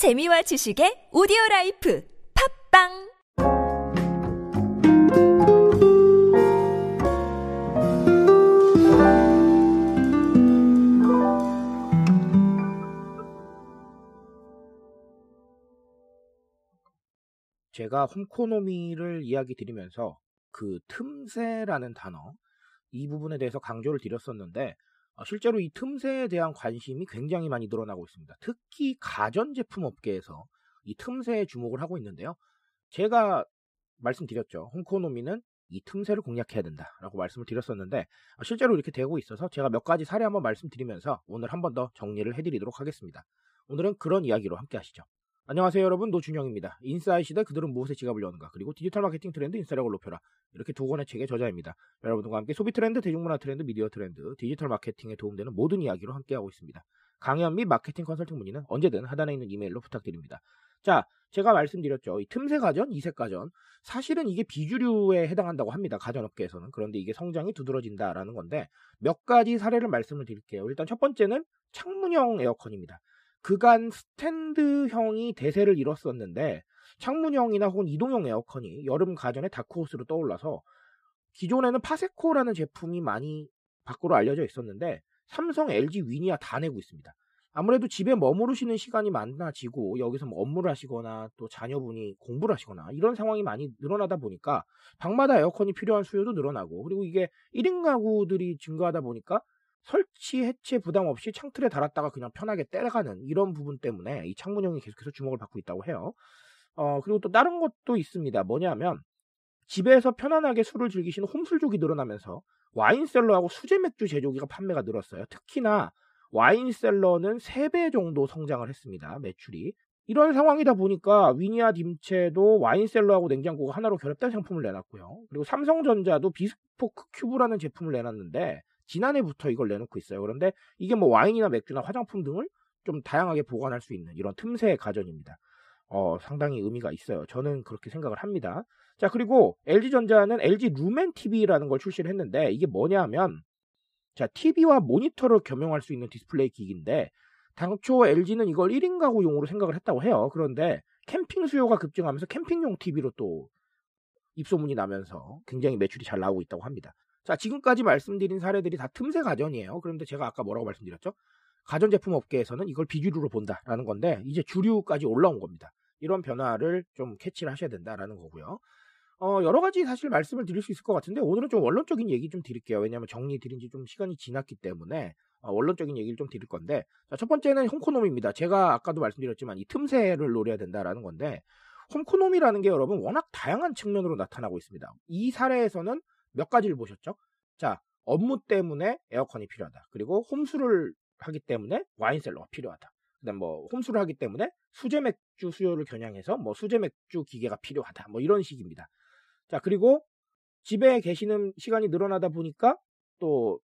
재미와 지식의 오디오 라이프 팟빵! 제가 homeconomy를 이야기 드리면서 그 틈새라는 단어 이 부분에 대해서 강조를 드렸었는데 어, 실제로 이 틈새에 대한 관심이 굉장히 많이 늘어나고 있습니다. 특히 가전제품 업계에서 이 틈새에 주목을 하고 있는데요. 제가 말씀드렸죠. 홈코노미는 이 틈새를 공략해야 된다라고 말씀을 드렸었는데 어, 실제로 이렇게 되고 있어서 제가 몇 가지 사례 한번 말씀드리면서 오늘 한 번 더 정리를 해드리도록 하겠습니다. 오늘은 그런 이야기로 함께 하시죠. 안녕하세요 여러분 노준영입니다. 인사이 시대 그들은 무엇에 지갑을 여는가 그리고 디지털 마케팅 트렌드 인싸력을 높여라 이렇게 두 권의 책의 저자입니다. 여러분과 함께 소비 트렌드, 대중문화 트렌드, 미디어 트렌드, 디지털 마케팅에 도움되는 모든 이야기로 함께하고 있습니다. 강연 및 마케팅 컨설팅 문의는 언제든 하단에 있는 이메일로 부탁드립니다. 자, 제가 말씀드렸죠. 이 틈새 가전, 이색 가전. 사실은 이게 비주류에 해당한다고 합니다. 가전업계에서는. 그런데 이게 성장이 두드러진다라는 건데 몇 가지 사례를 말씀을 드릴게요. 일단 첫 번째는 창문형 에어컨입니다. 그간 스탠드형이 대세를 이뤘었는데 창문형이나 혹은 이동형 에어컨이 여름 가전의 다크호스로 떠올라서 기존에는 파세코라는 제품이 많이 밖으로 알려져 있었는데 삼성, LG, 위니아 다 내고 있습니다. 아무래도 집에 머무르시는 시간이 많아지고 여기서 뭐 업무를 하시거나 또 자녀분이 공부를 하시거나 이런 상황이 많이 늘어나다 보니까 방마다 에어컨이 필요한 수요도 늘어나고 그리고 이게 1인 가구들이 증가하다 보니까 설치 해체 부담 없이 창틀에 달았다가 그냥 편하게 때려가는 이런 부분 때문에 이 창문형이 계속해서 주목을 받고 있다고 해요. 어, 그리고 또 다른 것도 있습니다. 뭐냐면 집에서 편안하게 술을 즐기시는 홈술족이 늘어나면서 와인셀러하고 수제 맥주 제조기가 판매가 늘었어요. 특히나 와인셀러는 3배 정도 성장을 했습니다. 매출이. 이런 상황이다 보니까 위니아 딤체도 와인셀러하고 냉장고가 하나로 결합된 상품을 내놨고요. 그리고 삼성전자도 비스포크 큐브라는 제품을 내놨는데 지난해부터 이걸 내놓고 있어요. 그런데 이게 뭐 와인이나 맥주나 화장품 등을 좀 다양하게 보관할 수 있는 이런 틈새 가전입니다. 어, 상당히 의미가 있어요. 저는 그렇게 생각을 합니다. 자, 그리고 LG전자는 LG 룸앤TV라는 걸 출시를 했는데 이게 뭐냐 하면 자, TV와 모니터를 겸용할 수 있는 디스플레이 기기인데 당초 LG는 이걸 1인 가구용으로 생각을 했다고 해요. 그런데 캠핑 수요가 급증하면서 캠핑용 TV로 또 입소문이 나면서 굉장히 매출이 잘 나오고 있다고 합니다. 자, 지금까지 말씀드린 사례들이 다 틈새 가전이에요. 그런데 제가 아까 뭐라고 말씀드렸죠? 가전제품 업계에서는 이걸 비주류로 본다라는 건데 이제 주류까지 올라온 겁니다. 이런 변화를 좀 캐치를 하셔야 된다라는 거고요. 어, 여러 가지 사실 말씀을 드릴 수 있을 것 같은데 오늘은 좀 원론적인 얘기 좀 드릴게요. 왜냐하면 정리 드린 지 좀 시간이 지났기 때문에 어, 원론적인 얘기를 좀 드릴 건데 자, 첫 번째는 홈코노미입니다. 제가 아까도 말씀드렸지만 이 틈새를 노려야 된다라는 건데 홈코노미라는 게 여러분 워낙 다양한 측면으로 나타나고 있습니다. 이 사례에서는 몇 가지를 보셨죠? 자, 업무 때문에 에어컨이 필요하다. 그리고 홈수를 하기 때문에 와인셀러가 필요하다. 그다음 뭐 홈수를 하기 때문에 수제 맥주 수요를 겨냥해서 뭐 수제 맥주 기계가 필요하다. 뭐 이런 식입니다. 자, 그리고 집에 계시는 시간이 늘어나다 보니까 또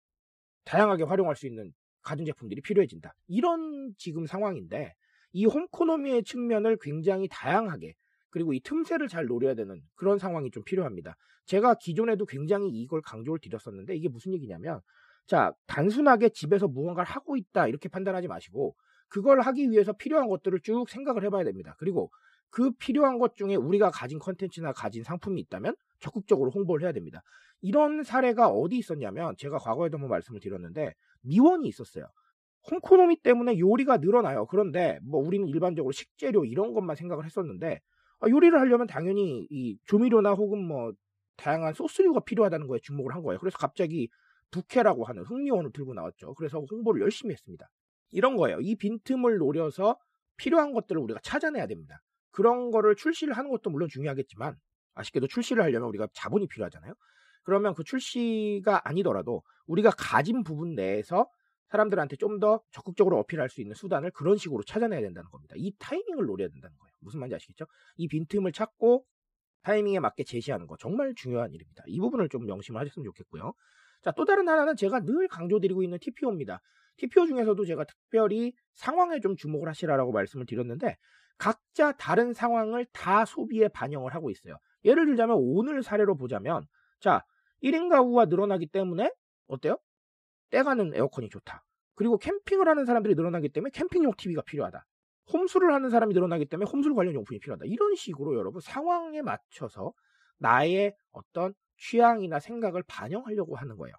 다양하게 활용할 수 있는 가전제품들이 필요해진다. 이런 지금 상황인데 이 홈코노미의 측면을 굉장히 다양하게 그리고 이 틈새를 잘 노려야 되는 그런 상황이 좀 필요합니다. 제가 기존에도 굉장히 이걸 강조를 드렸었는데 이게 무슨 얘기냐면 자, 단순하게 집에서 무언가를 하고 있다 이렇게 판단하지 마시고 그걸 하기 위해서 필요한 것들을 쭉 생각을 해봐야 됩니다. 그리고 그 필요한 것 중에 우리가 가진 컨텐츠나 가진 상품이 있다면 적극적으로 홍보를 해야 됩니다. 이런 사례가 어디 있었냐면 제가 과거에도 한번 말씀을 드렸는데 미원이 있었어요. 홈코노미 때문에 요리가 늘어나요. 그런데 뭐 우리는 일반적으로 식재료 이런 것만 생각을 했었는데 아, 요리를 하려면 당연히 이 조미료나 혹은 뭐 다양한 소스류가 필요하다는 거에 주목을 한 거예요. 그래서 갑자기 부케라고 하는 흑미원을 들고 나왔죠. 그래서 홍보를 열심히 했습니다. 이런 거예요. 이 빈틈을 노려서 필요한 것들을 우리가 찾아내야 됩니다. 그런 거를 출시를 하는 것도 물론 중요하겠지만 아쉽게도 출시를 하려면 우리가 자본이 필요하잖아요. 그러면 그 출시가 아니더라도 우리가 가진 부분 내에서 사람들한테 좀 더 적극적으로 어필할 수 있는 수단을 그런 식으로 찾아내야 된다는 겁니다. 이 타이밍을 노려야 된다는 거예요. 무슨 말인지 아시겠죠? 이 빈틈을 찾고 타이밍에 맞게 제시하는 거 정말 중요한 일입니다. 이 부분을 좀 명심을 하셨으면 좋겠고요. 자, 또 다른 하나는 제가 늘 강조드리고 있는 TPO입니다. TPO 중에서도 제가 특별히 상황에 좀 주목을 하시라라고 말씀을 드렸는데 각자 다른 상황을 다 소비에 반영을 하고 있어요. 예를 들자면 오늘 사례로 보자면 자, 1인 가구가 늘어나기 때문에 어때요? 때가는 에어컨이 좋다. 그리고 캠핑을 하는 사람들이 늘어나기 때문에 캠핑용 TV가 필요하다. 홈술을 하는 사람이 늘어나기 때문에 홈술 관련 용품이 필요하다. 이런 식으로 여러분 상황에 맞춰서 나의 어떤 취향이나 생각을 반영하려고 하는 거예요.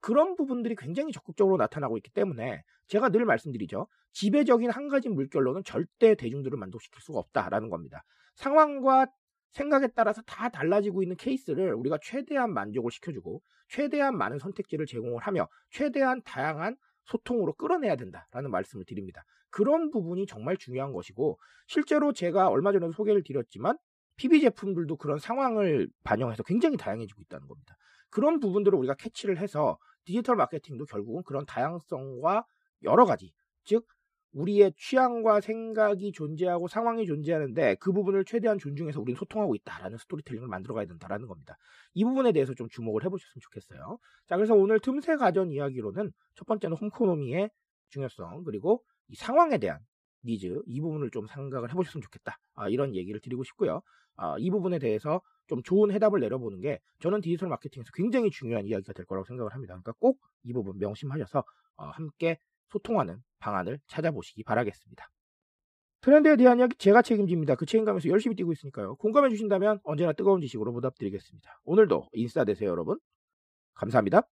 그런 부분들이 굉장히 적극적으로 나타나고 있기 때문에 제가 늘 말씀드리죠. 지배적인 한 가지 물결로는 절대 대중들을 만족시킬 수가 없다라는 겁니다. 상황과 생각에 따라서 다 달라지고 있는 케이스를 우리가 최대한 만족을 시켜주고 최대한 많은 선택지를 제공을 하며 최대한 다양한 소통으로 끌어내야 된다라는 말씀을 드립니다. 그런 부분이 정말 중요한 것이고 실제로 제가 얼마 전에도 소개를 드렸지만 PB 제품들도 그런 상황을 반영해서 굉장히 다양해지고 있다는 겁니다. 그런 부분들을 우리가 캐치를 해서 디지털 마케팅도 결국은 그런 다양성과 여러 가지 즉 우리의 취향과 생각이 존재하고 상황이 존재하는데 그 부분을 최대한 존중해서 우리는 소통하고 있다라는 스토리텔링을 만들어 가야 된다라는 겁니다. 이 부분에 대해서 좀 주목을 해보셨으면 좋겠어요. 자, 그래서 오늘 틈새 가전 이야기로는 첫 번째는 homeconomy의 중요성 그리고 이 상황에 대한 니즈 이 부분을 좀 생각을 해보셨으면 좋겠다. 아, 이런 얘기를 드리고 싶고요. 아, 이 부분에 대해서 좀 좋은 해답을 내려보는 게 저는 디지털 마케팅에서 굉장히 중요한 이야기가 될 거라고 생각을 합니다. 그러니까 꼭 이 부분 명심하셔서 어, 함께 소통하는 방안을 찾아보시기 바라겠습니다. 트렌드에 대한 이야기 제가 책임집니다. 그 책임감에서 열심히 뛰고 있으니까요. 공감해 주신다면 언제나 뜨거운 지식으로 보답드리겠습니다. 오늘도 인싸 되세요, 여러분. 감사합니다.